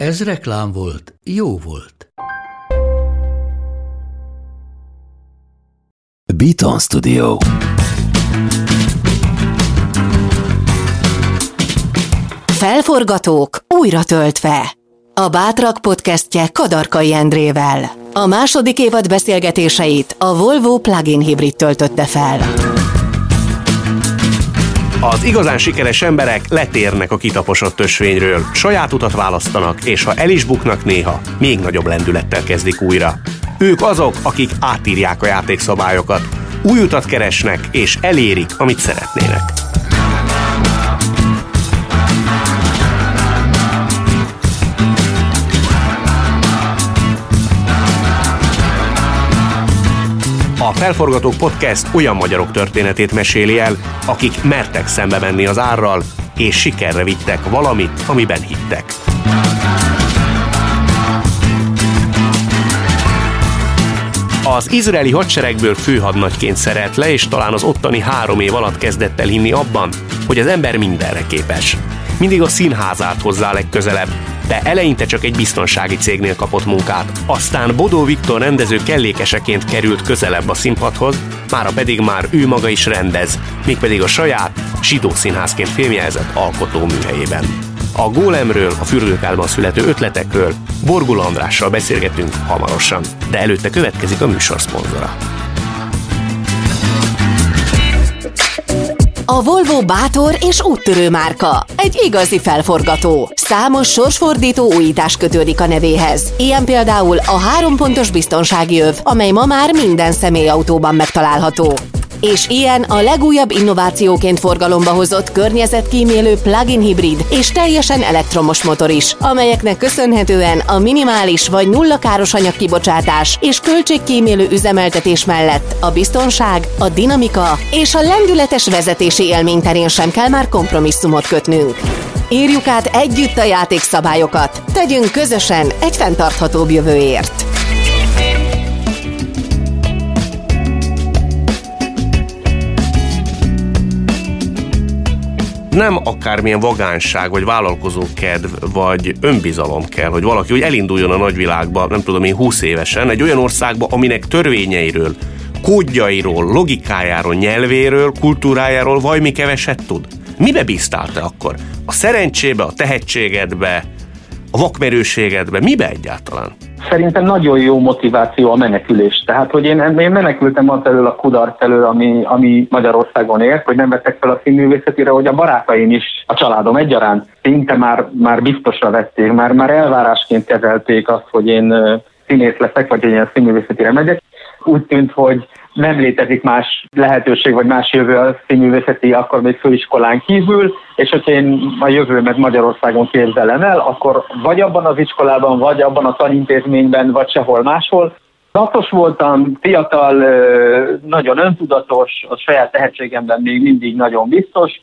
Ez reklám volt, jó volt. Beaton Studio. Felforgatók újra töltve. A Bátrak podcastje Kadarkai Endrével. A második évad beszélgetéseit a Volvo plug-in hibrid töltötte fel. Az igazán sikeres emberek letérnek a kitaposott ösvényről, saját utat választanak, és ha el is buknak néha, még nagyobb lendülettel kezdik újra. Ők azok, akik átírják a játékszabályokat, új utat keresnek, és elérik, amit szeretnének. A Felforgatók Podcast olyan magyarok történetét meséli el, akik mertek szembe menni az árral, és sikerre vittek valamit, amiben hittek. Az izraeli hadseregből főhadnagyként szerelt le, és talán az ottani három év alatt kezdett el hinni abban, hogy az ember mindenre képes. Mindig a színházát hozzá legközelebb, de eleinte csak egy biztonsági cégnél kapott munkát. Aztán Bodó Viktor rendező kellékeseként került közelebb a színpadhoz, mára pedig már ő maga is rendez, mégpedig a saját Zsidó Színházként filmjelzett alkotó műhelyében. A gólemről, a fürdőkádban születő ötletekről Borgul Andrással beszélgetünk hamarosan, de előtte következik a műsor szponzora. A Volvo bátor és úttörő márka. Egy igazi felforgató. Számos sorsfordító újítás kötődik a nevéhez. Ilyen például a három pontos biztonsági öv, amely ma már minden személyautóban megtalálható. És ilyen a legújabb innovációként forgalomba hozott környezetkímélő plug-in hibrid és teljesen elektromos motor is, amelyeknek köszönhetően a minimális vagy nulla káros anyagkibocsátás és költségkímélő üzemeltetés mellett a biztonság, a dinamika és a lendületes vezetési élmény terén sem kell már kompromisszumot kötnünk. Írjuk át együtt a játékszabályokat, tegyünk közösen egy fenntarthatóbb jövőért. Nem akármilyen vagánság, vagy vállalkozó kedv, vagy önbizalom kell, hogy valaki hogy elinduljon a nagyvilágba, nem tudom én, 20 évesen, egy olyan országba, aminek törvényeiről, kódjairól, logikájáról, nyelvéről, kultúrájáról vajmi keveset tud. Mibe bíztál te akkor? A szerencsébe, a tehetségedbe, a vakmerőségedbe, mibe egyáltalán? Szerintem nagyon jó motiváció a menekülés. Tehát, hogy én, én menekültem az elől a kudarc elől, ami, ami Magyarországon élt, hogy nem vettek fel a színművészetére, hogy a barátaim is, a családom egyaránt szinte már, már biztosra vették, már, már elvárásként kezelték azt, hogy én színész leszek, vagy hogy én színművészetére megyek. Úgy tűnt, hogy nem létezik más lehetőség, vagy más jövő a színművészeti, akkor még főiskolán kívül, és hogyha én a jövőmet Magyarországon képzelem el, akkor vagy abban az iskolában, vagy abban a tanintézményben, vagy sehol máshol. Napos voltam, fiatal, nagyon öntudatos, a saját tehetségemben még mindig nagyon biztos,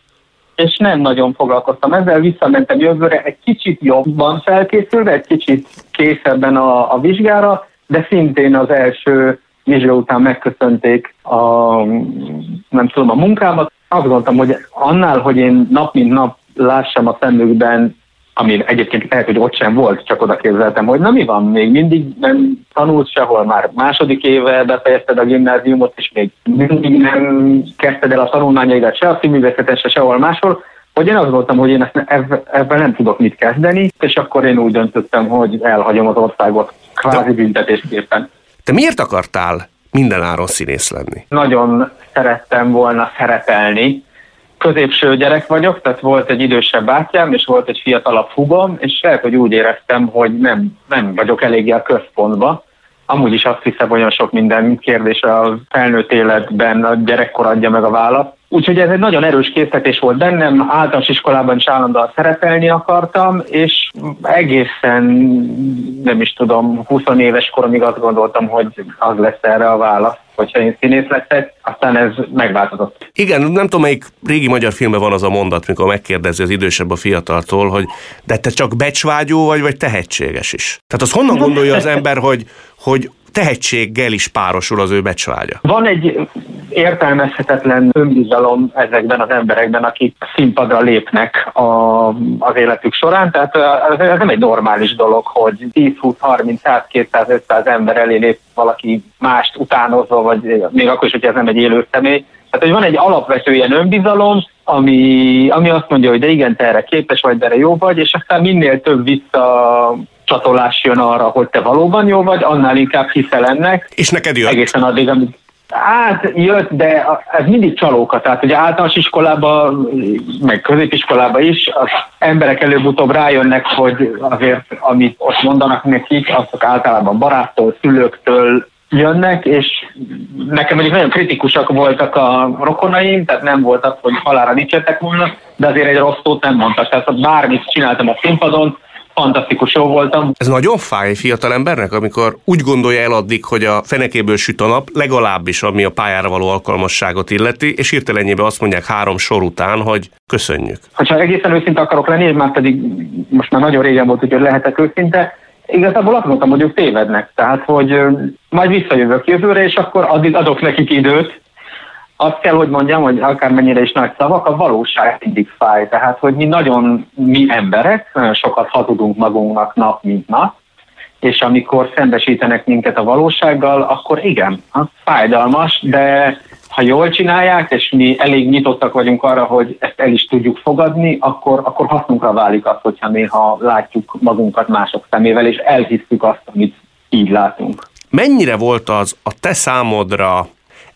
és nem nagyon foglalkoztam ezzel, visszamentem jövőre egy kicsit jobban felkészülve, egy kicsit készebben a, a vizsgára, de szintén az első vizsga után megköszönték a, nem tudom, a munkámat. Azt gondoltam, hogy annál, hogy én nap mint nap lássam a szemükben, ami egyébként lehet, hogy ott sem volt, csak oda képzeltem, hogy na mi van, még mindig nem tanulsz sehol, már második éve befejezted a gimnáziumot, és még mindig nem kezdted el a tanulmányaidat se a színművészeten, se sehol máshol, hogy én azt gondoltam, hogy én ezt, ebben nem tudok mit kezdeni, és akkor én úgy döntöttem, hogy elhagyom az országot kvázi büntetésképpen. Te miért akartál minden áron színész lenni? Nagyon szerettem volna szerepelni. Középső gyerek vagyok, tehát volt egy idősebb bátyám, és volt egy fiatalabb hugom, és lehet, hogy úgy éreztem, hogy nem, nem vagyok eléggé a központba. Amúgy is azt hiszem, hogy olyan sok minden kérdés a felnőtt életben a gyerekkor adja meg a választ. Úgyhogy ez egy nagyon erős készítés volt bennem, általános iskolában is állandóan szerepelni akartam, és egészen, nem is tudom, 20 éves koromig azt gondoltam, hogy az lesz erre a válasz hogyha én színész leszek, aztán ez megváltozott. Igen, nem tudom, melyik régi magyar filmben van az a mondat, mikor megkérdezi az idősebb a fiataltól, hogy de te csak becsvágyó vagy, vagy tehetséges is. Tehát az honnan gondolja az ember, hogy, hogy tehetséggel is párosul az ő becsvágya. Van egy értelmezhetetlen önbizalom ezekben az emberekben, akik színpadra lépnek a, az életük során, tehát ez nem egy normális dolog, hogy 10, 20, 30, 100, 200, 500 ember elé lép valaki mást utánozva, vagy még akkor is, hogyha ez nem egy élő személy. Tehát, hogy van egy alapvető ilyen önbizalom, ami, ami azt mondja, hogy de igen, te erre képes vagy, de erre jó vagy, és aztán minél több vissza csatolás jön arra, hogy te valóban jó vagy, annál inkább hiszel ennek. És neked jött? Egészen addig, amíg Hát jött, de ez mindig csalóka. Tehát ugye általános iskolában, meg középiskolában is az emberek előbb-utóbb rájönnek, hogy azért, amit ott mondanak nekik, azok általában baráttól, szülőktől jönnek, és nekem mondjuk nagyon kritikusak voltak a rokonaim, tehát nem voltak, hogy halára dicsértek volna, de azért egy rossz szót nem mondtak. Tehát bármit csináltam a színpadon, fantasztikus jó voltam. Ez nagyon fáj fiatal embernek, amikor úgy gondolja el addig, hogy a fenekéből süt a nap, legalábbis ami a pályára való alkalmasságot illeti, és hirtelenjében azt mondják három sor után, hogy köszönjük. Ha egészen őszinte akarok lenni, már pedig most már nagyon régen volt, hogy lehetek őszinte, igazából azt mondtam, hogy ők tévednek. Tehát, hogy majd visszajövök jövőre, és akkor addig adok nekik időt, azt kell, hogy mondjam, hogy akármennyire is nagy szavak, a valóság mindig fáj. Tehát, hogy mi nagyon, mi emberek, nagyon sokat hazudunk magunknak nap, mint nap, és amikor szembesítenek minket a valósággal, akkor igen, az fájdalmas, de ha jól csinálják, és mi elég nyitottak vagyunk arra, hogy ezt el is tudjuk fogadni, akkor, akkor hasznunkra válik az, hogyha néha látjuk magunkat mások szemével, és elhisztük azt, amit így látunk. Mennyire volt az a te számodra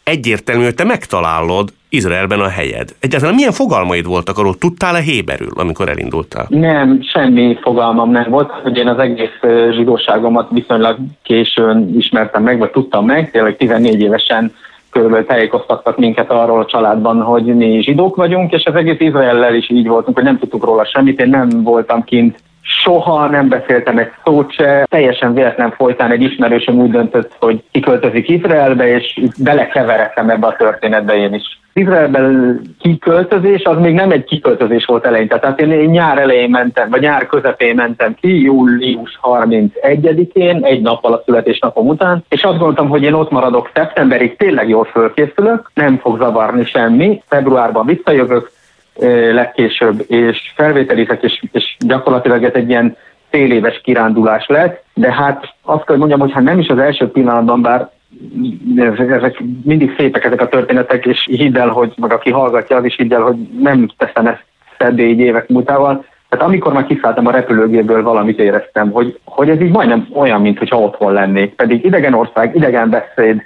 egyértelmű, hogy te megtalálod Izraelben a helyed. Egyáltalán milyen fogalmaid voltak arról? Tudtál-e héberül, amikor elindultál? Nem, semmi fogalmam nem volt, hogy én az egész zsidóságomat viszonylag későn ismertem meg, vagy tudtam meg, tényleg 14 évesen körülbelül tájékoztattak minket arról a családban, hogy mi zsidók vagyunk, és az egész Izraellel is így voltunk, hogy nem tudtuk róla semmit, én nem voltam kint soha nem beszéltem egy szót se, teljesen véletlen folytán egy ismerősöm úgy döntött, hogy kiköltözik Izraelbe, és belekeveredtem ebbe a történetbe én is. Izraelben kiköltözés az még nem egy kiköltözés volt eleinte. Tehát én, én nyár elején mentem, vagy nyár közepén mentem ki, július 31-én, egy nappal a születésnapom után, és azt gondoltam, hogy én ott maradok szeptemberig, tényleg jól fölkészülök, nem fog zavarni semmi, februárban visszajövök, legkésőbb, és felvételizek, és, és gyakorlatilag ez egy ilyen fél éves kirándulás lett, de hát azt kell mondjam, hogy hát nem is az első pillanatban, bár ezek mindig szépek ezek a történetek, és hidd el, hogy meg aki hallgatja, az is hidd el, hogy nem teszem ezt így évek múltával. Tehát amikor már kiszálltam a repülőgéből, valamit éreztem, hogy, hogy ez így majdnem olyan, mintha otthon lennék. Pedig idegen ország, idegen beszéd,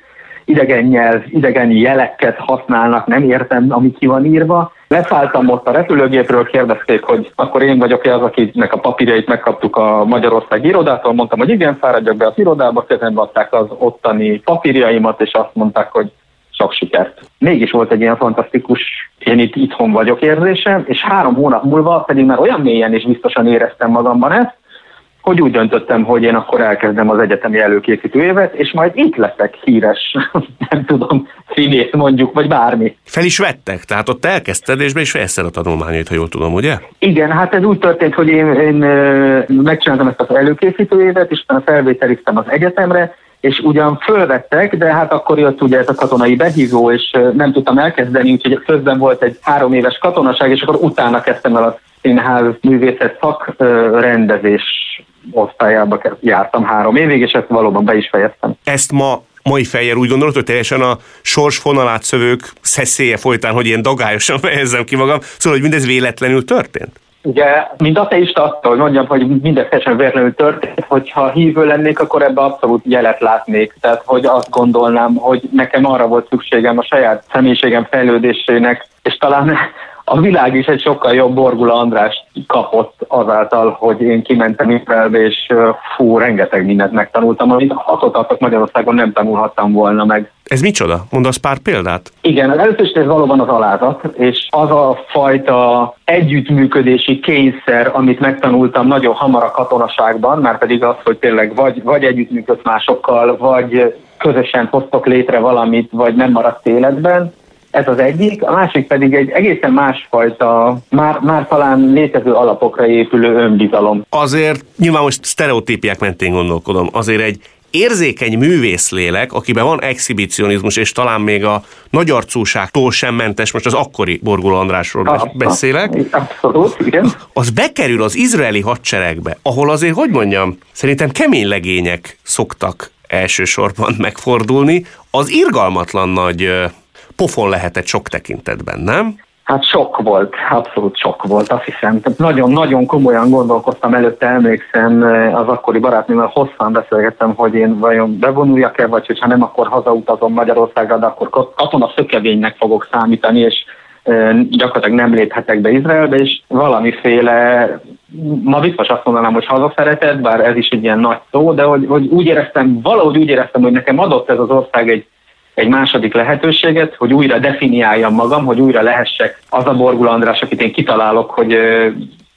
idegen nyelv, idegen jeleket használnak, nem értem, ami ki van írva. Leszálltam ott a repülőgépről, kérdezték, hogy akkor én vagyok-e az, akinek a papírjait megkaptuk a Magyarország irodától. Mondtam, hogy igen, fáradjak be az irodába, kezembe adták az ottani papírjaimat, és azt mondták, hogy sok sikert. Mégis volt egy ilyen fantasztikus, én itt itthon vagyok érzésem, és három hónap múlva pedig már olyan mélyen és biztosan éreztem magamban ezt, hogy úgy döntöttem, hogy én akkor elkezdem az egyetemi előkészítő évet, és majd itt leszek híres, nem tudom, színész mondjuk, vagy bármi. Fel is vettek, tehát ott elkezdted, és be is fejezted a tanulmányait, ha jól tudom, ugye? Igen, hát ez úgy történt, hogy én, én megcsináltam ezt az előkészítő évet, és utána felvételiztem az egyetemre, és ugyan fölvettek, de hát akkor jött ugye ez a katonai behívó, és nem tudtam elkezdeni, úgyhogy közben volt egy három éves katonaság, és akkor utána kezdtem el a színház művészet szak rendezés osztályába jártam három évig, és ezt valóban be is fejeztem. Ezt ma mai fejjel úgy gondolod, hogy teljesen a sors fonalát szövők szeszélye folytán, hogy ilyen dagályosan fejezzem ki magam, szóval, hogy mindez véletlenül történt? Ugye, mint ateista azt hogy mondjam, hogy mindez teljesen véletlenül történt, hogyha hívő lennék, akkor ebbe abszolút jelet látnék. Tehát, hogy azt gondolnám, hogy nekem arra volt szükségem a saját személyiségem fejlődésének, és talán a világ is egy sokkal jobb Borgula András kapott azáltal, hogy én kimentem Izraelbe, és fú, rengeteg mindent megtanultam, amit attól tartok Magyarországon nem tanulhattam volna meg. Ez micsoda? Mondasz pár példát? Igen, először is ez valóban az alázat, és az a fajta együttműködési kényszer, amit megtanultam nagyon hamar a katonaságban, már pedig az, hogy tényleg vagy, vagy együttműködsz másokkal, vagy közösen hoztok létre valamit, vagy nem maradsz életben, ez az egyik, a másik pedig egy egészen másfajta, már, már talán létező alapokra épülő önbizalom. Azért nyilván most sztereotípiák mentén gondolkodom, azért egy érzékeny művészlélek, akiben van exhibicionizmus, és talán még a nagyarcúságtól sem mentes, most az akkori Borgul Andrásról a, beszélek. Abszolút, igen. Az bekerül az izraeli hadseregbe, ahol azért, hogy mondjam, szerintem kemény legények szoktak elsősorban megfordulni, az irgalmatlan nagy pofon lehetett sok tekintetben, nem? Hát sok volt, abszolút sok volt, azt hiszem. nagyon-nagyon komolyan gondolkoztam előtte, emlékszem az akkori barátnőmmel hosszan beszélgettem, hogy én vajon bevonuljak-e, vagy hogyha nem, akkor hazautazom Magyarországra, de akkor katona szökevénynek fogok számítani, és gyakorlatilag nem léphetek be Izraelbe, és valamiféle, ma biztos azt mondanám, hogy hazaszeretet, bár ez is egy ilyen nagy szó, de hogy, hogy úgy éreztem, valahogy úgy éreztem, hogy nekem adott ez az ország egy egy második lehetőséget, hogy újra definiáljam magam, hogy újra lehessek az a Borgula András, akit én kitalálok, hogy,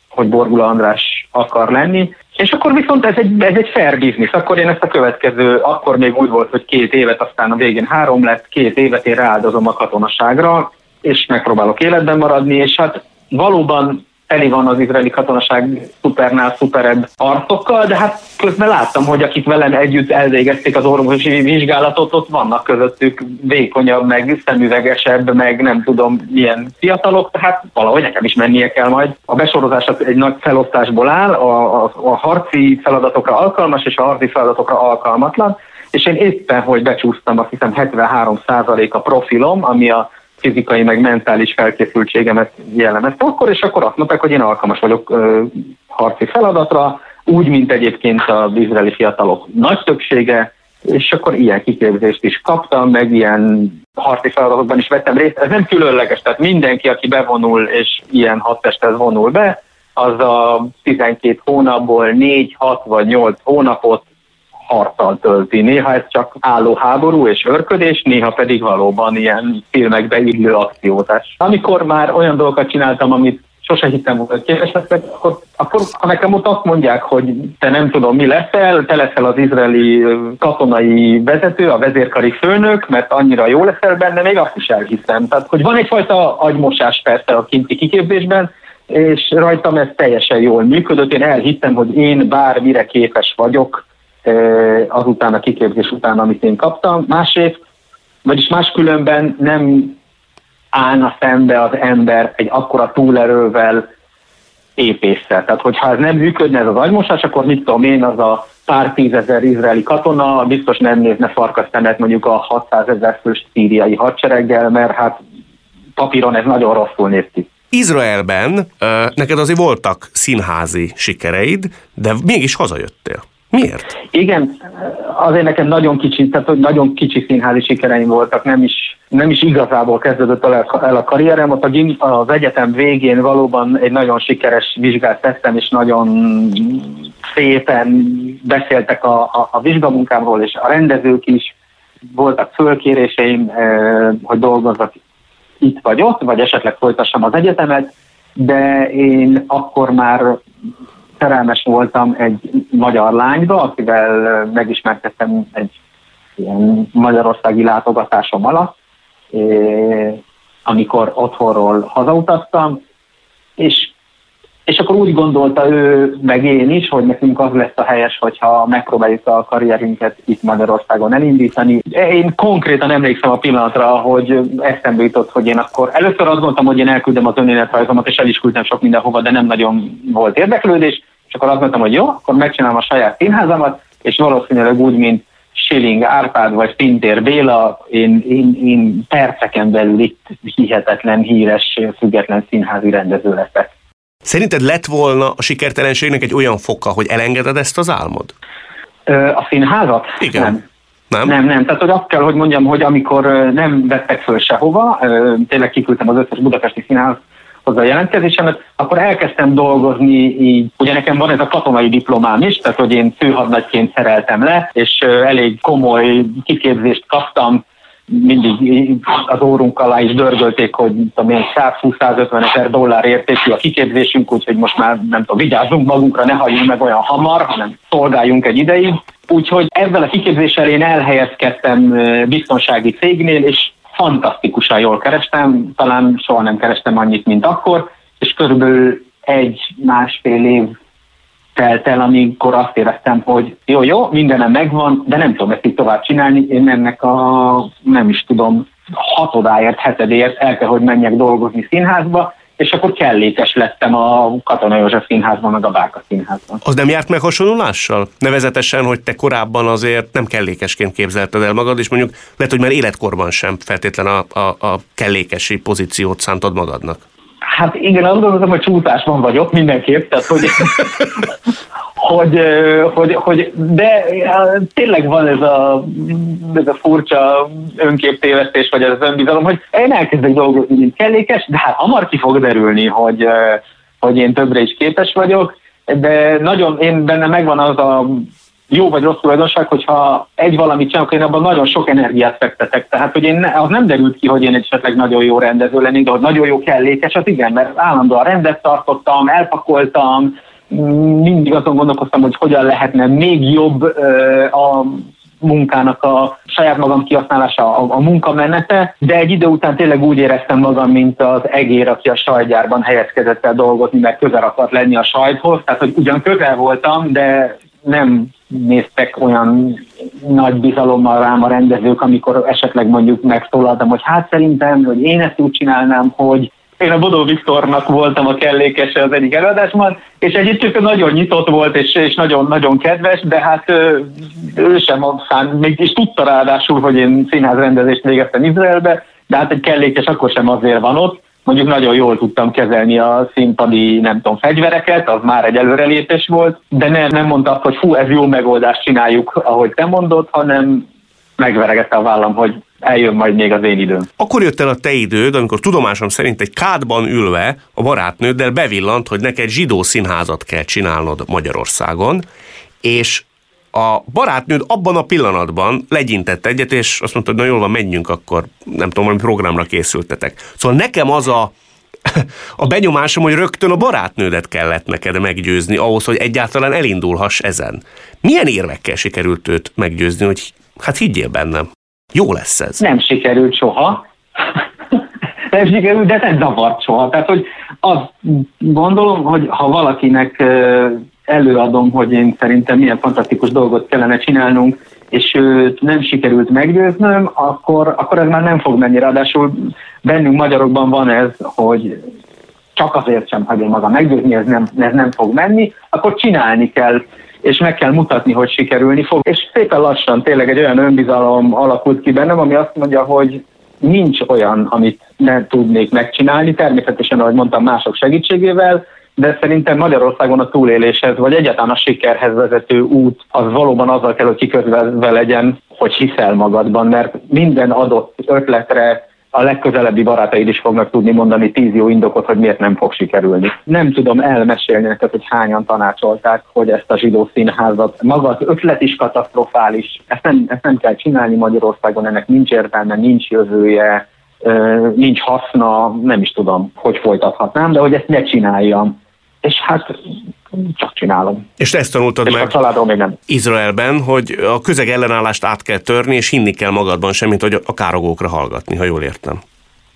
hogy Borgula András akar lenni. És akkor viszont ez egy, ez egy fair business. Akkor én ezt a következő, akkor még úgy volt, hogy két évet, aztán a végén három lett, két évet én rááldozom a katonaságra, és megpróbálok életben maradni, és hát valóban teli van az izraeli katonaság szupernál szuperebb arcokkal, de hát közben láttam, hogy akik velem együtt elvégezték az orvosi vizsgálatot, ott vannak közöttük vékonyabb, meg szemüvegesebb, meg nem tudom milyen fiatalok, tehát valahogy nekem is mennie kell majd. A besorozás egy nagy felosztásból áll, a, a, a harci feladatokra alkalmas és a harci feladatokra alkalmatlan, és én éppen, hogy becsúsztam, azt hiszem 73 a profilom, ami a fizikai, meg mentális felkészültségemet jellemezte akkor, és akkor azt mondták, hogy én alkalmas vagyok ö, harci feladatra, úgy, mint egyébként az izraeli fiatalok nagy többsége, és akkor ilyen kiképzést is kaptam, meg ilyen harci feladatokban is vettem részt. Ez nem különleges, tehát mindenki, aki bevonul, és ilyen hadtesthez vonul be, az a 12 hónapból 4, 6 vagy 8 hónapot harccal tölti. Néha ez csak álló háború és örködés, néha pedig valóban ilyen filmekbe illő akciózás. Amikor már olyan dolgokat csináltam, amit sose hittem volna, képes leszek, akkor, akkor ha nekem ott azt mondják, hogy te nem tudom mi leszel, te leszel az izraeli katonai vezető, a vezérkari főnök, mert annyira jó leszel benne, még azt is elhiszem. Tehát, hogy van egyfajta agymosás persze a kinti kiképzésben, és rajtam ez teljesen jól működött. Én elhittem, hogy én bármire képes vagyok, azután a kiképzés után, amit én kaptam. Másrészt, vagyis máskülönben nem állna szembe az ember egy akkora túlerővel épésszel. Tehát, hogyha ez nem működne ez az agymosás, akkor mit tudom én, az a pár tízezer izraeli katona biztos nem nézne farkasztemet mondjuk a 600 ezer fős szíriai hadsereggel, mert hát papíron ez nagyon rosszul néz ki. Izraelben neked azért voltak színházi sikereid, de mégis hazajöttél. Miért? Igen, azért nekem nagyon kicsi, tehát hogy nagyon kicsi színházi sikereim voltak, nem is, nem is igazából kezdődött el a karrierem, ott az egyetem végén valóban egy nagyon sikeres vizsgát tettem, és nagyon szépen beszéltek a, a, a vizsgamunkámról, és a rendezők is, voltak fölkéréseim, eh, hogy dolgozzak itt vagy ott, vagy esetleg folytassam az egyetemet, de én akkor már szerelmes voltam egy magyar lányba, akivel megismerkedtem egy ilyen magyarországi látogatásom alatt, amikor otthonról hazautaztam, és és akkor úgy gondolta ő, meg én is, hogy nekünk az lesz a helyes, hogyha megpróbáljuk a karrierünket itt Magyarországon elindítani. Én konkrétan emlékszem a pillanatra, hogy eszembe jutott, hogy én akkor először azt gondoltam, hogy én elküldem az önéletrajzomat, és el is küldtem sok mindenhova, de nem nagyon volt érdeklődés, és akkor azt mondtam, hogy jó, akkor megcsinálom a saját színházamat, és valószínűleg úgy, mint Schilling Árpád vagy Pintér Béla, én, én, én perceken belül itt hihetetlen, híres, független színházi rendező leszek. Szerinted lett volna a sikertelenségnek egy olyan foka, hogy elengeded ezt az álmod? A színházat? Igen. Nem. Nem? Nem, nem. Tehát hogy azt kell, hogy mondjam, hogy amikor nem vettek föl sehova, tényleg kiküldtem az összes budapesti színház hozzá a jelentkezésemet, akkor elkezdtem dolgozni így, ugye nekem van ez a katonai diplomám is, tehát hogy én főhadnagyként szereltem le, és elég komoly kiképzést kaptam mindig az órunk alá is dörgölték, hogy tudom, 120-150 ezer dollár értékű a kiképzésünk, úgyhogy most már nem tudom, vigyázzunk magunkra, ne halljunk meg olyan hamar, hanem szolgáljunk egy ideig. Úgyhogy ezzel a kiképzéssel én elhelyezkedtem biztonsági cégnél, és fantasztikusan jól kerestem, talán soha nem kerestem annyit, mint akkor, és körülbelül egy-másfél év telt el, amikor azt éreztem, hogy jó, jó, mindenem megvan, de nem tudom ezt így tovább csinálni, én ennek a, nem is tudom, hatodáért, hetedért el kell, hogy menjek dolgozni színházba, és akkor kellékes lettem a Katona József Színházban, meg a Báka Színházban. Az nem járt meg hasonlulással? Nevezetesen, hogy te korábban azért nem kellékesként képzelted el magad, és mondjuk lehet, hogy már életkorban sem feltétlen a, a, a kellékesi pozíciót szántad magadnak. Hát igen, azt gondolom, hogy csúszásban vagyok mindenképp, tehát hogy, hogy, hogy, hogy, de tényleg van ez a, ez a furcsa önképtévesztés, vagy ez az önbizalom, hogy én elkezdek dolgozni, mint kellékes, de hát hamar ki fog derülni, hogy, hogy én többre is képes vagyok, de nagyon, én benne megvan az a jó vagy rossz tulajdonság, hogyha egy valamit csinálok, én abban nagyon sok energiát fektetek. Tehát, hogy én, az nem derült ki, hogy én esetleg nagyon jó rendező lennék, de hogy nagyon jó kellékes, az igen, mert állandóan rendet tartottam, elpakoltam, mindig azon gondolkoztam, hogy hogyan lehetne még jobb a munkának a saját magam kihasználása, a, a munkamenete, de egy idő után tényleg úgy éreztem magam, mint az egér, aki a sajtgyárban helyezkedett el dolgozni, mert közel akart lenni a sajthoz, tehát hogy ugyan közel voltam, de nem néztek olyan nagy bizalommal rám a rendezők, amikor esetleg mondjuk megszólaltam, hogy hát szerintem, hogy én ezt úgy csinálnám, hogy én a Bodó Viktornak voltam a kellékese az egyik előadásban, és egyébként nagyon nyitott volt, és, és nagyon, nagyon kedves, de hát ő sem aztán még is tudta ráadásul, hogy én színházrendezést végeztem Izraelbe, de hát egy kellékes akkor sem azért van ott, mondjuk nagyon jól tudtam kezelni a színpadi, nem tudom, fegyvereket, az már egy előrelépés volt, de ne, nem mondta azt, hogy fú, ez jó megoldást csináljuk, ahogy te mondod, hanem megveregette a vállam, hogy eljön majd még az én időm. Akkor jött el a te időd, amikor tudomásom szerint egy kádban ülve a barátnőddel bevillant, hogy neked zsidó színházat kell csinálnod Magyarországon, és a barátnőd abban a pillanatban legyintett egyet, és azt mondta, hogy na jól van, menjünk, akkor nem tudom, valami programra készültetek. Szóval nekem az a, a benyomásom, hogy rögtön a barátnődet kellett neked meggyőzni ahhoz, hogy egyáltalán elindulhass ezen. Milyen érvekkel sikerült őt meggyőzni, hogy hát higgyél bennem, jó lesz ez? Nem sikerült soha. nem sikerült, de nem zavart soha. Tehát, hogy azt gondolom, hogy ha valakinek előadom, hogy én szerintem milyen fantasztikus dolgot kellene csinálnunk, és őt nem sikerült meggyőznöm, akkor, akkor ez már nem fog menni. Ráadásul bennünk magyarokban van ez, hogy csak azért sem hagyom maga meggyőzni, ez nem, ez nem fog menni, akkor csinálni kell, és meg kell mutatni, hogy sikerülni fog. És szépen lassan tényleg egy olyan önbizalom alakult ki bennem, ami azt mondja, hogy nincs olyan, amit ne tudnék megcsinálni, természetesen, ahogy mondtam, mások segítségével, de szerintem Magyarországon a túléléshez, vagy egyáltalán a sikerhez vezető út, az valóban azzal kell, hogy kiközve legyen, hogy hiszel magadban, mert minden adott ötletre a legközelebbi barátaid is fognak tudni mondani tíz jó indokot, hogy miért nem fog sikerülni. Nem tudom elmesélni neked, hogy hányan tanácsolták, hogy ezt a zsidó színházat, maga az ötlet is katasztrofális, ezt nem, ezt nem kell csinálni Magyarországon, ennek nincs értelme, nincs jövője, nincs haszna, nem is tudom, hogy folytathatnám, de hogy ezt ne csináljam és hát csak csinálom. És ezt tanultad és meg a családom még nem. Izraelben, hogy a közeg ellenállást át kell törni, és hinni kell magadban semmit, hogy a károgókra hallgatni, ha jól értem.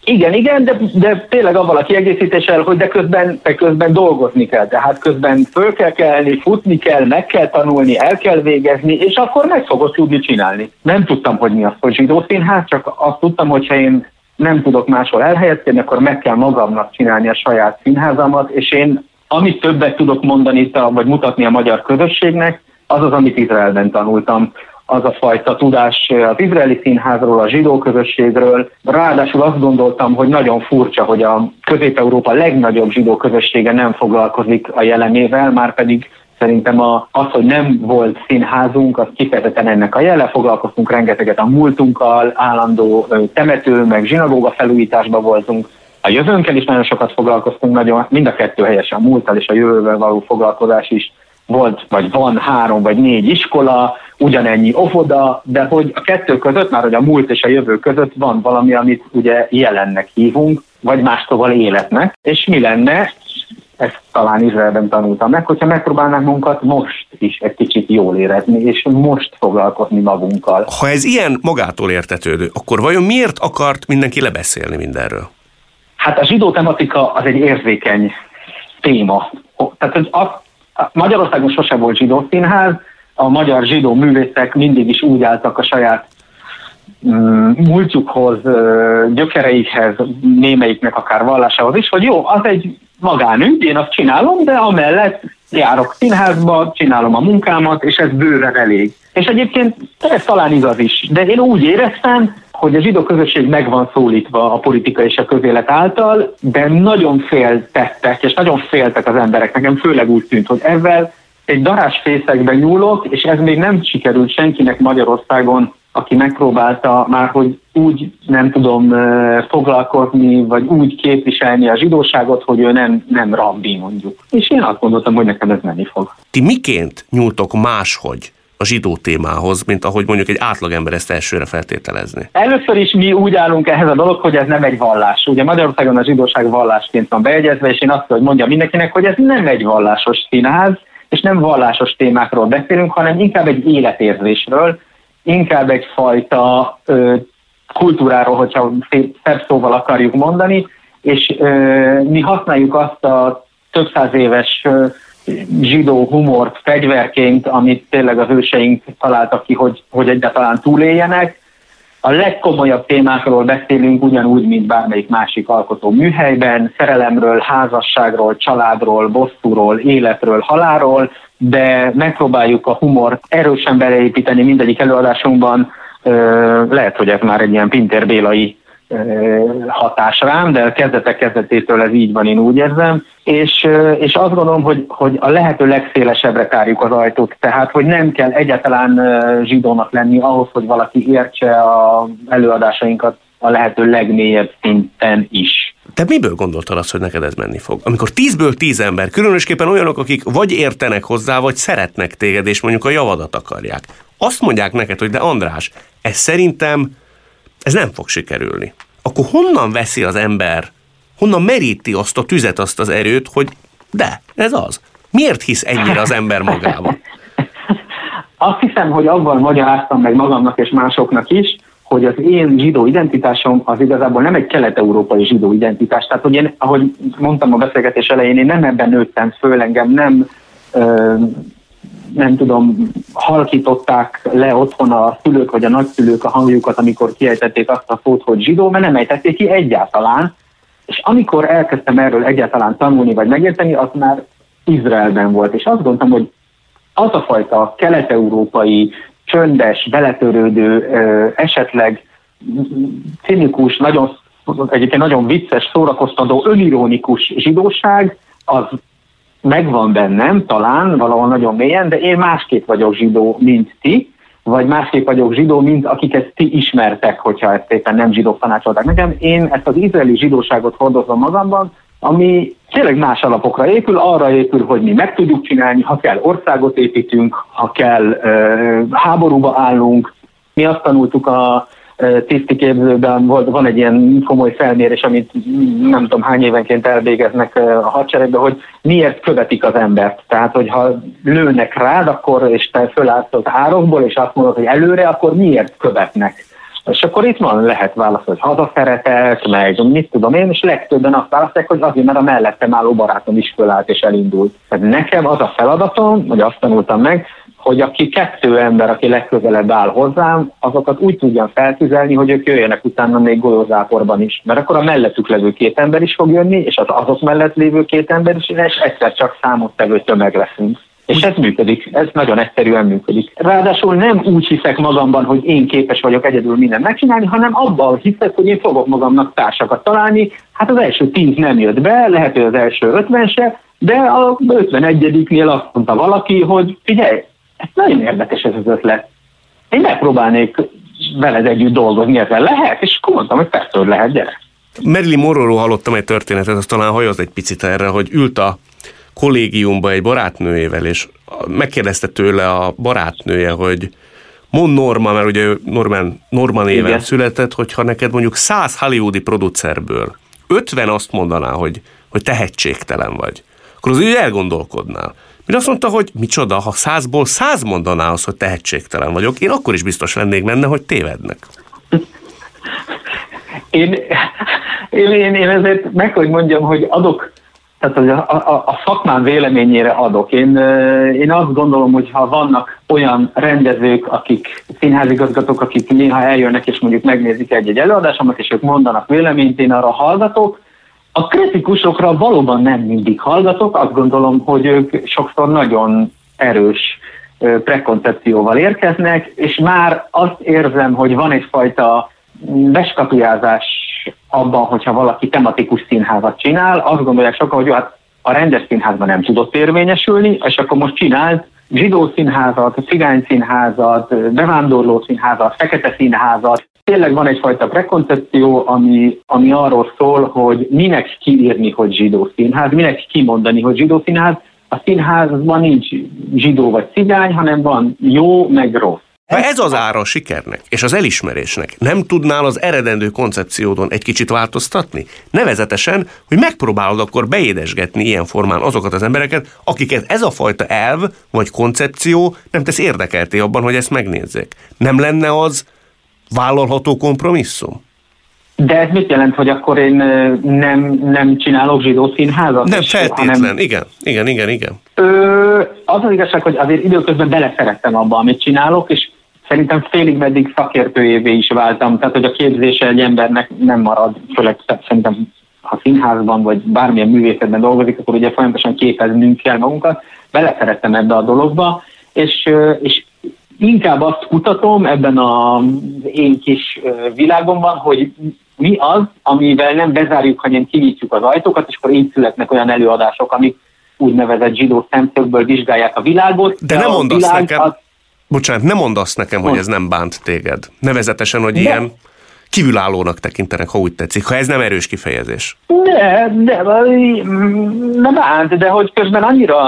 Igen, igen, de, de tényleg avval a kiegészítéssel, hogy de közben, de közben dolgozni kell, tehát közben föl kell kelni, futni kell, meg kell tanulni, el kell végezni, és akkor meg fogod tudni csinálni. Nem tudtam, hogy mi az, hogy zsidó színház, csak azt tudtam, hogy ha én nem tudok máshol elhelyezkedni, akkor meg kell magamnak csinálni a saját színházamat, és én amit többet tudok mondani vagy mutatni a magyar közösségnek, az az, amit Izraelben tanultam. Az a fajta tudás az izraeli színházról, a zsidó közösségről. Ráadásul azt gondoltam, hogy nagyon furcsa, hogy a Közép-Európa legnagyobb zsidó közössége nem foglalkozik a jelenével, már pedig szerintem a, az, hogy nem volt színházunk, az kifejezetten ennek a jele, foglalkoztunk rengeteget a múltunkkal, állandó temető, meg zsinagóga felújításban voltunk, a jövőnkkel is nagyon sokat foglalkoztunk, nagyon, mind a kettő helyesen, a múlttal és a jövővel való foglalkozás is volt, vagy van három vagy négy iskola, ugyanennyi óvoda, de hogy a kettő között, már hogy a múlt és a jövő között van valami, amit ugye jelennek hívunk, vagy más szóval életnek, és mi lenne, ezt talán Izraelben tanultam meg, hogyha megpróbálnánk magunkat most is egy kicsit jól érezni, és most foglalkozni magunkkal. Ha ez ilyen magától értetődő, akkor vajon miért akart mindenki lebeszélni mindenről? Hát a zsidó tematika az egy érzékeny téma. Tehát hogy a, Magyarországon sose volt zsidó színház, a magyar zsidó művészek mindig is úgy álltak a saját mm, múltjukhoz, gyökereikhez, némelyiknek akár vallásához is, hogy jó, az egy magánügy, én azt csinálom, de amellett járok színházba, csinálom a munkámat, és ez bőven elég. És egyébként ez talán igaz is, de én úgy éreztem, hogy a zsidó közösség meg van szólítva a politika és a közélet által, de nagyon féltettek, és nagyon féltek az emberek. Nekem főleg úgy tűnt, hogy ezzel egy darás fészekbe nyúlok, és ez még nem sikerült senkinek Magyarországon, aki megpróbálta már, hogy úgy nem tudom foglalkozni, vagy úgy képviselni a zsidóságot, hogy ő nem, nem rabbi mondjuk. És én azt gondoltam, hogy nekem ez menni fog. Ti miként nyúltok máshogy a zsidó témához, mint ahogy mondjuk egy átlagember ezt elsőre feltételezni? Először is mi úgy állunk ehhez a dolog, hogy ez nem egy vallás. Ugye Magyarországon a zsidóság vallásként van bejegyezve, és én azt hogy mondjam mindenkinek, hogy ez nem egy vallásos színház, és nem vallásos témákról beszélünk, hanem inkább egy életérzésről, inkább egyfajta ö, kultúráról, hogyha szebb szóval akarjuk mondani, és ö, mi használjuk azt a több száz éves ö, zsidó humort fegyverként, amit tényleg a hőseink találtak ki, hogy, hogy egyáltalán túléljenek. A legkomolyabb témákról beszélünk ugyanúgy, mint bármelyik másik alkotó műhelyben, szerelemről, házasságról, családról, bosszúról, életről, haláról, de megpróbáljuk a humort erősen beleépíteni mindegyik előadásunkban. Lehet, hogy ez már egy ilyen Pinter Bélai hatás rám, de kezdetek kezdetétől ez így van, én úgy érzem, és, és azt gondolom, hogy, hogy a lehető legszélesebbre tárjuk az ajtót, tehát hogy nem kell egyáltalán zsidónak lenni ahhoz, hogy valaki értse a előadásainkat a lehető legmélyebb szinten is. Te miből gondoltad azt, hogy neked ez menni fog? Amikor tízből tíz ember, különösképpen olyanok, akik vagy értenek hozzá, vagy szeretnek téged, és mondjuk a javadat akarják. Azt mondják neked, hogy de András, ez szerintem ez nem fog sikerülni. Akkor honnan veszi az ember, honnan meríti azt a tüzet, azt az erőt, hogy de, ez az. Miért hisz ennyire az ember magában? Azt hiszem, hogy abban magyaráztam meg magamnak és másoknak is, hogy az én zsidó identitásom az igazából nem egy kelet-európai zsidó identitás. Tehát, hogy én, ahogy mondtam a beszélgetés elején, én nem ebben nőttem föl, engem nem ö, nem tudom, halkították le otthon a szülők vagy a nagyszülők a hangjukat, amikor kiejtették azt a szót, hogy zsidó, mert nem ejtették ki egyáltalán. És amikor elkezdtem erről egyáltalán tanulni vagy megérteni, az már Izraelben volt. És azt gondoltam, hogy az a fajta kelet-európai, csöndes, beletörődő, esetleg cinikus, nagyon, egyébként nagyon vicces, szórakoztató, önironikus zsidóság, az megvan bennem, talán valahol nagyon mélyen, de én másképp vagyok zsidó, mint ti, vagy másképp vagyok zsidó, mint akiket ti ismertek, hogyha ezt éppen nem zsidók tanácsolták nekem. Én ezt az izraeli zsidóságot hordozom magamban, ami tényleg más alapokra épül, arra épül, hogy mi meg tudjuk csinálni, ha kell országot építünk, ha kell háborúba állunk. Mi azt tanultuk a tisztiképzőben volt, van egy ilyen komoly felmérés, amit nem tudom hány évenként elvégeznek a hadseregbe, hogy miért követik az embert. Tehát, hogyha lőnek rád, akkor, és te fölállsz az árokból, és azt mondod, hogy előre, akkor miért követnek? És akkor itt van, lehet válasz, hogy hazaszeretek, meg mit tudom én, és legtöbben azt választják, hogy azért, mert a mellettem álló barátom is fölállt és elindult. Tehát nekem az a feladatom, hogy azt tanultam meg, hogy aki kettő ember, aki legközelebb áll hozzám, azokat úgy tudjam feltüzelni, hogy ők jöjjenek utána még golyozáporban is. Mert akkor a mellettük levő két ember is fog jönni, és az azok mellett lévő két ember is, és egyszer csak számottevő tömeg leszünk. És ez működik, ez nagyon egyszerűen működik. Ráadásul nem úgy hiszek magamban, hogy én képes vagyok egyedül mindent megcsinálni, hanem abban hiszek, hogy én fogok magamnak társakat találni. Hát az első tíz nem jött be, lehet, hogy az első ötven se, de a 51-nél azt mondta valaki, hogy figyelj, ez nagyon érdekes ez az ötlet. Én megpróbálnék veled együtt dolgozni, ezzel lehet? És akkor mondtam, hogy persze, hogy lehet, gyere. Marilyn Monroe hallottam egy történetet, az talán hajoz egy picit erre, hogy ült a kollégiumba egy barátnőjével, és megkérdezte tőle a barátnője, hogy mond Norma, mert ugye Norman, Norman éven Igen. született, hogyha neked mondjuk 100 hollywoodi producerből 50 azt mondaná, hogy, hogy tehetségtelen vagy, akkor az úgy elgondolkodnál. Mire azt mondta, hogy micsoda, ha százból száz mondaná az, hogy tehetségtelen vagyok, én akkor is biztos lennék benne, hogy tévednek. Én, én, én, én ezért meg hogy mondjam, hogy adok, tehát a, a, a szakmám véleményére adok. Én, én azt gondolom, hogy ha vannak olyan rendezők, akik színházigazgatók, akik néha eljönnek és mondjuk megnézik egy-egy előadásomat, és ők mondanak véleményt, én arra hallgatok, a kritikusokra valóban nem mindig hallgatok, azt gondolom, hogy ők sokszor nagyon erős prekoncepcióval érkeznek, és már azt érzem, hogy van egyfajta beskapujázás abban, hogyha valaki tematikus színházat csinál, azt gondolják sokan, hogy hát a rendes színházban nem tudott érvényesülni, és akkor most csinált zsidó színházat, cigány színházat, bevándorló színházat, fekete színházat. Tényleg van egyfajta prekoncepció, ami, ami arról szól, hogy minek kiírni, hogy zsidó színház, minek kimondani, hogy zsidó színház. A színházban nincs zsidó vagy cigány, hanem van jó, meg rossz. Ha ez az ára a sikernek és az elismerésnek, nem tudnál az eredendő koncepciódon egy kicsit változtatni? Nevezetesen, hogy megpróbálod akkor beédesgetni ilyen formán azokat az embereket, akiket ez a fajta elv vagy koncepció nem tesz érdekelté abban, hogy ezt megnézzék. Nem lenne az vállalható kompromisszum? De ez mit jelent, hogy akkor én nem, nem csinálok zsidó színházat? Nem feltétlen, hanem... igen, igen, igen, igen. Ö, az az igazság, hogy azért időközben beleszerettem abba, amit csinálok, és szerintem félig meddig szakértőjévé is váltam, tehát hogy a képzése egy embernek nem marad, főleg szerintem ha színházban vagy bármilyen művészetben dolgozik, akkor ugye folyamatosan képeznünk kell magunkat. Beleszerettem ebbe a dologba, és, és inkább azt kutatom ebben az én kis világomban, hogy mi az, amivel nem bezárjuk, hanem kinyitjuk az ajtókat, és akkor így születnek olyan előadások, amik úgynevezett zsidó szemszögből vizsgálják a világot. De, de nem mondasz nekem, az... bocsánat, nem mondasz nekem, Mond. hogy ez nem bánt téged. Nevezetesen, hogy de... ilyen kívülállónak tekintenek, ha úgy tetszik, ha ez nem erős kifejezés. De, de, nem bánt, de hogy közben annyira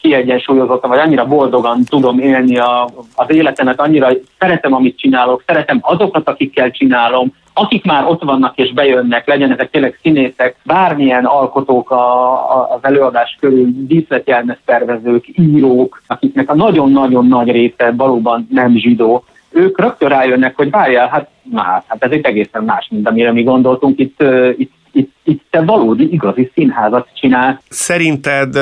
kiegyensúlyozottan, vagy annyira boldogan tudom élni a, az életemet, annyira szeretem, amit csinálok, szeretem azokat, akikkel csinálom, akik már ott vannak és bejönnek, legyen ezek tényleg színészek, bármilyen alkotók a, a, az előadás körül, díszletjelmez tervezők, írók, akiknek a nagyon-nagyon nagy része valóban nem zsidó, ők rögtön rájönnek, hogy várjál, hát már, hát ez egy egészen más, mint amire mi gondoltunk, itt, itt, itt, itt te valódi, igazi színházat csinál. Szerinted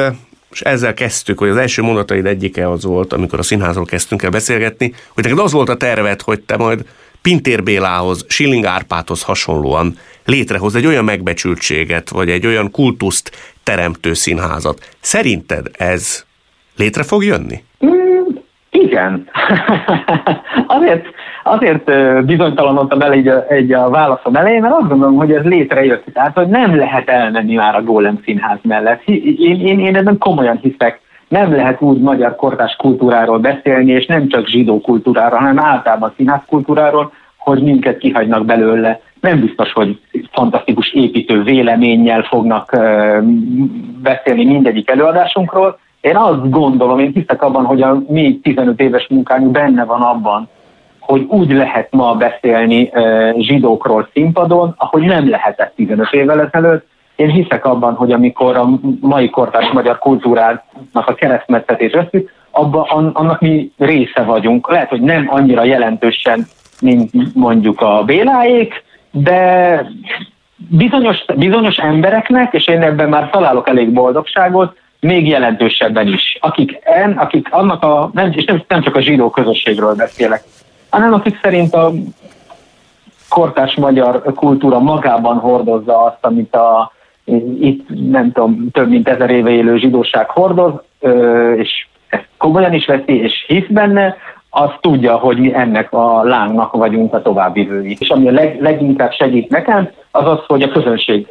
és ezzel kezdtük, hogy az első mondataid egyike az volt, amikor a színházról kezdtünk el beszélgetni, hogy neked az volt a terved, hogy te majd Pintér Bélához, Schilling Árpáthoz hasonlóan létrehoz egy olyan megbecsültséget, vagy egy olyan kultuszt teremtő színházat. Szerinted ez létre fog jönni? Mm, igen. azért, azért bizonytalanodtam el egy egy a válaszom elején, mert azt gondolom, hogy ez létrejött. Tehát, hogy nem lehet elmenni már a Gólem Színház mellett. Én, én, én ebben komolyan hiszek. Nem lehet úgy magyar kortás kultúráról beszélni, és nem csak zsidó kultúráról, hanem általában színház kultúráról, hogy minket kihagynak belőle. Nem biztos, hogy fantasztikus építő véleménnyel fognak beszélni mindegyik előadásunkról, én azt gondolom, én hiszek abban, hogy a mi 15 éves munkánk benne van abban, hogy úgy lehet ma beszélni zsidókról színpadon, ahogy nem lehetett 15 évvel ezelőtt. Én hiszek abban, hogy amikor a mai kortárs magyar kultúrának a keresztmetszetét veszük, abban annak mi része vagyunk. Lehet, hogy nem annyira jelentősen, mint mondjuk a Béláék, de bizonyos, bizonyos embereknek, és én ebben már találok elég boldogságot, még jelentősebben is. Akik, en, akik annak a, nem, és nem, nem csak a zsidó közösségről beszélek, hanem akik szerint a kortás magyar kultúra magában hordozza azt, amit a itt nem tudom, több mint ezer éve élő zsidóság hordoz, és ezt komolyan is veszi, és hisz benne, az tudja, hogy mi ennek a lángnak vagyunk a továbbvivői. És ami a leg, leginkább segít nekem, az az, hogy a közönség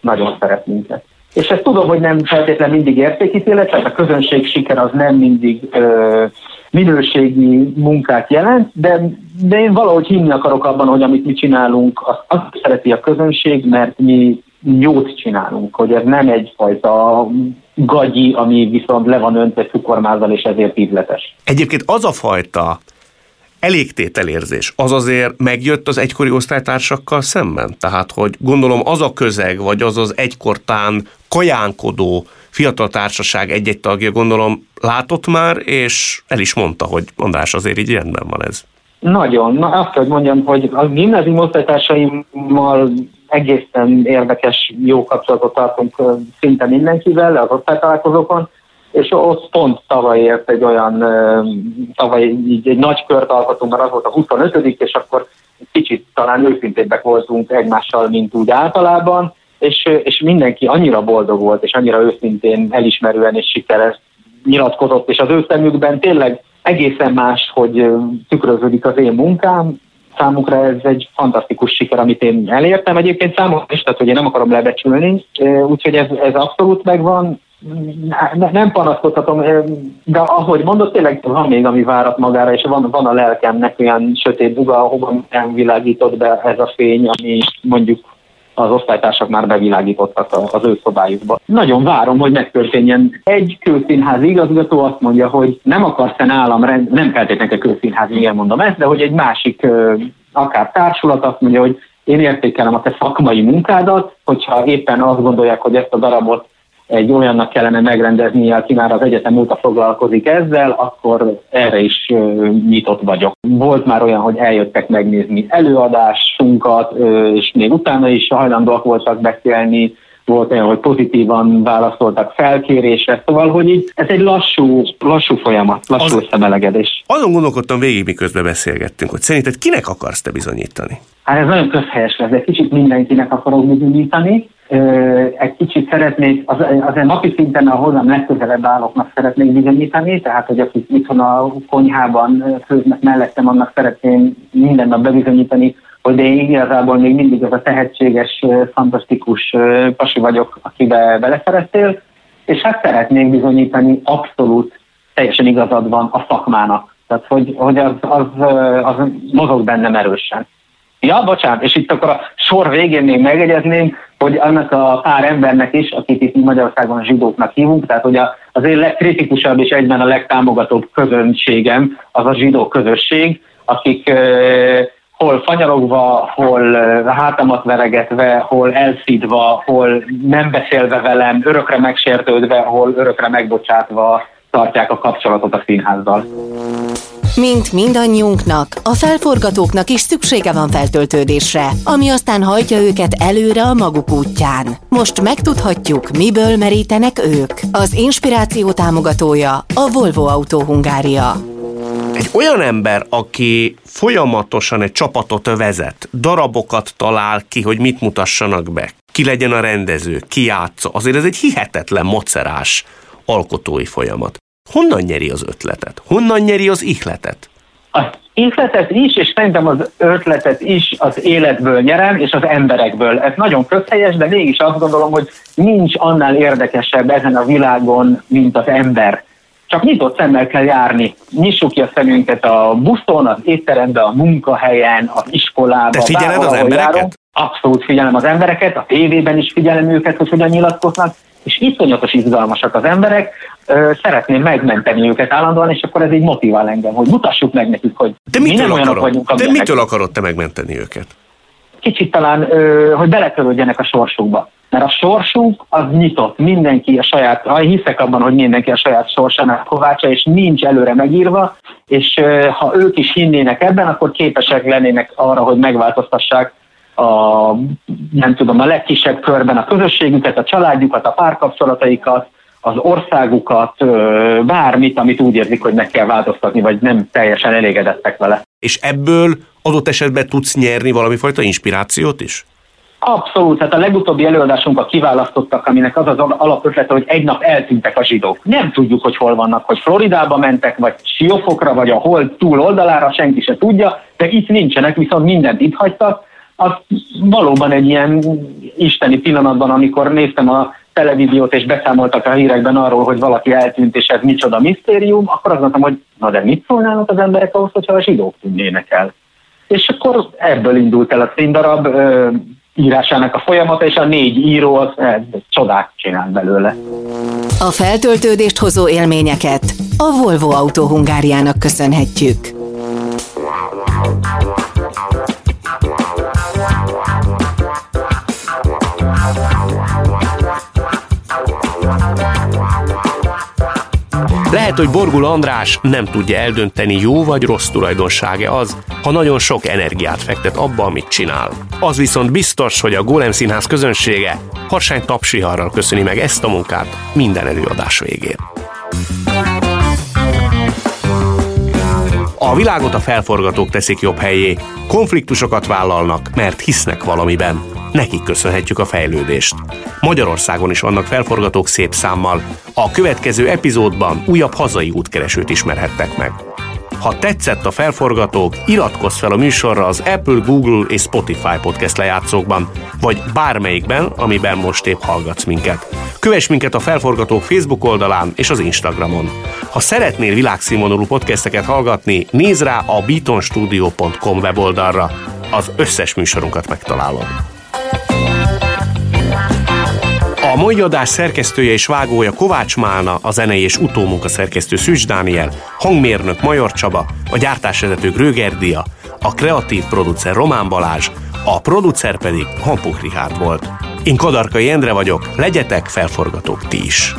nagyon szeret minket. És ezt tudom, hogy nem feltétlenül mindig értékítélet, tehát a közönség siker az nem mindig ö, minőségi munkát jelent, de, de én valahogy hinni akarok abban, hogy amit mi csinálunk, azt, azt szereti a közönség, mert mi jót csinálunk, hogy ez nem egyfajta gagyi, ami viszont le van öntve cukormázzal, és ezért ízletes. Egyébként az a fajta elégtételérzés, az azért megjött az egykori osztálytársakkal szemben? Tehát, hogy gondolom az a közeg, vagy az az egykortán kajánkodó fiatal társaság egy-egy tagja, gondolom látott már, és el is mondta, hogy András azért így rendben van ez. Nagyon. Na azt hogy mondjam, hogy a gimnázium osztálytársaimmal egészen érdekes, jó kapcsolatot tartunk szinte mindenkivel az osztálytalálkozókon, és ott pont tavaly ért egy olyan, tavaly így egy nagy kört alkotunk, mert az volt a 25 és akkor kicsit talán őszintébbek voltunk egymással, mint úgy általában, és, és mindenki annyira boldog volt, és annyira őszintén, elismerően és sikeres nyilatkozott, és az ő szemükben tényleg egészen más, hogy tükröződik az én munkám, számukra ez egy fantasztikus siker, amit én elértem. Egyébként számomra is, tehát hogy én nem akarom lebecsülni, úgyhogy ez, ez abszolút megvan. Nem panaszkodhatom, de ahogy mondott, tényleg van még, ami várat magára, és van, van a lelkemnek olyan sötét duga, ahova nem világított be ez a fény, ami mondjuk az osztálytársak már bevilágítottak az ő szobájukba. Nagyon várom, hogy megtörténjen. Egy kőszínházi igazgató azt mondja, hogy nem akarsz-e nálam, nem feltétlenül a kőszínházi, igen mondom ezt, de hogy egy másik akár társulat azt mondja, hogy én értékelem a te szakmai munkádat, hogyha éppen azt gondolják, hogy ezt a darabot egy olyannak kellene megrendezni, aki már az egyetem óta foglalkozik ezzel, akkor erre is nyitott vagyok. Volt már olyan, hogy eljöttek megnézni előadásunkat, és még utána is hajlandóak voltak beszélni, volt olyan, hogy pozitívan válaszoltak felkérésre, szóval, hogy így ez egy lassú, lassú folyamat, lassú az, összemelegedés. Azon gondolkodtam végig, miközben beszélgettünk, hogy szerinted kinek akarsz te bizonyítani? Hát ez nagyon közhelyes lesz, de kicsit mindenkinek akarok bizonyítani egy kicsit szeretnék, az, az egy napi szinten a hozzám legközelebb állóknak szeretnék bizonyítani, tehát hogy akik itthon a konyhában főznek mellettem, annak szeretném minden nap bebizonyítani, hogy én igazából még mindig az a tehetséges, fantasztikus pasi vagyok, akibe beleszerettél, és hát szeretnék bizonyítani abszolút teljesen igazad van a szakmának. Tehát, hogy, hogy az, az, az mozog bennem erősen. Ja, bocsánat, és itt akkor a sor végén még megegyezném, hogy annak a pár embernek is, akit itt Magyarországon a zsidóknak hívunk, tehát hogy az én legkritikusabb és egyben a legtámogatóbb közönségem az a zsidó közösség, akik uh, hol fanyarogva, hol uh, hátamat veregetve, hol elszidva, hol nem beszélve velem, örökre megsértődve, hol örökre megbocsátva tartják a kapcsolatot a színházzal. Mint mindannyiunknak, a felforgatóknak is szüksége van feltöltődésre, ami aztán hajtja őket előre a maguk útján. Most megtudhatjuk, miből merítenek ők. Az inspiráció támogatója a Volvo Autó Hungária. Egy olyan ember, aki folyamatosan egy csapatot vezet, darabokat talál ki, hogy mit mutassanak be, ki legyen a rendező, ki játsza, azért ez egy hihetetlen macerás alkotói folyamat. Honnan nyeri az ötletet? Honnan nyeri az ihletet? Az ihletet is, és szerintem az ötletet is az életből nyerem, és az emberekből. Ez nagyon közhelyes, de mégis azt gondolom, hogy nincs annál érdekesebb ezen a világon, mint az ember. Csak nyitott szemmel kell járni. Nyissuk ki a szemünket a buszon, az étteremben, a munkahelyen, az iskolában. Te figyeled az embereket? Járunk. Abszolút figyelem az embereket, a tévében is figyelem őket, hogy hogyan nyilatkoznak, és iszonyatos izgalmasak az emberek, szeretném megmenteni őket állandóan, és akkor ez így motivál engem, hogy mutassuk meg nekik, hogy de mi nem olyanok vagyunk. De mitől akarod te megmenteni őket? Kicsit talán, hogy beletörődjenek a sorsukba. Mert a sorsuk az nyitott, mindenki a saját, ha hiszek abban, hogy mindenki a saját sorsának kovácsa, és nincs előre megírva, és ha ők is hinnének ebben, akkor képesek lennének arra, hogy megváltoztassák a, nem tudom, a legkisebb körben a közösségüket, a családjukat, a párkapcsolataikat, az országukat, bármit, amit úgy érzik, hogy meg kell változtatni, vagy nem teljesen elégedettek vele. És ebből adott esetben tudsz nyerni valami fajta inspirációt is? Abszolút, tehát a legutóbbi előadásunkat kiválasztottak, aminek az az alapötlete, hogy egy nap eltűntek a zsidók. Nem tudjuk, hogy hol vannak, hogy Floridába mentek, vagy Siófokra, vagy a hol túl oldalára, senki se tudja, de itt nincsenek, viszont mindent itt hagytak. Az valóban egy ilyen isteni pillanatban, amikor néztem a televíziót, és beszámoltak a hírekben arról, hogy valaki eltűnt, és ez micsoda misztérium, akkor azt mondtam, hogy na de mit szólnának az emberek ahhoz, hogyha a zsidók tűnnének el. És akkor ebből indult el a színdarab ö, írásának a folyamata, és a négy író az ö, csodák csinál belőle. A feltöltődést hozó élményeket a Volvo Autó Hungáriának köszönhetjük. Lehet, hogy Borgul András nem tudja eldönteni, jó vagy rossz tulajdonsága az, ha nagyon sok energiát fektet abba, amit csinál. Az viszont biztos, hogy a Golem Színház közönsége harsány tapsiharral köszöni meg ezt a munkát minden előadás végén. A világot a felforgatók teszik jobb helyé, konfliktusokat vállalnak, mert hisznek valamiben. Nekik köszönhetjük a fejlődést. Magyarországon is vannak felforgatók szép számmal. A következő epizódban újabb hazai útkeresőt ismerhettek meg. Ha tetszett a felforgatók, iratkozz fel a műsorra az Apple, Google és Spotify podcast lejátszókban, vagy bármelyikben, amiben most épp hallgatsz minket. Kövess minket a Felforgatók Facebook oldalán és az Instagramon. Ha szeretnél világszínvonalú podcasteket hallgatni, nézz rá a beatonstudio.com weboldalra. Az összes műsorunkat megtalálod. A mai adás szerkesztője és vágója Kovács Málna, a zenei és utómunka szerkesztő Szűcs Dániel, hangmérnök Major Csaba, a gyártásvezető Gröger Dia, a kreatív producer Román Balázs, a producer pedig Hampuk Richard volt. Én Kadarkai Endre vagyok, legyetek felforgatók ti is!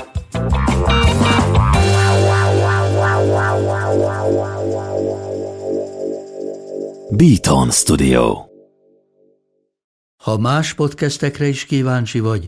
Beaton Studio Ha más podcastekre is kíváncsi vagy,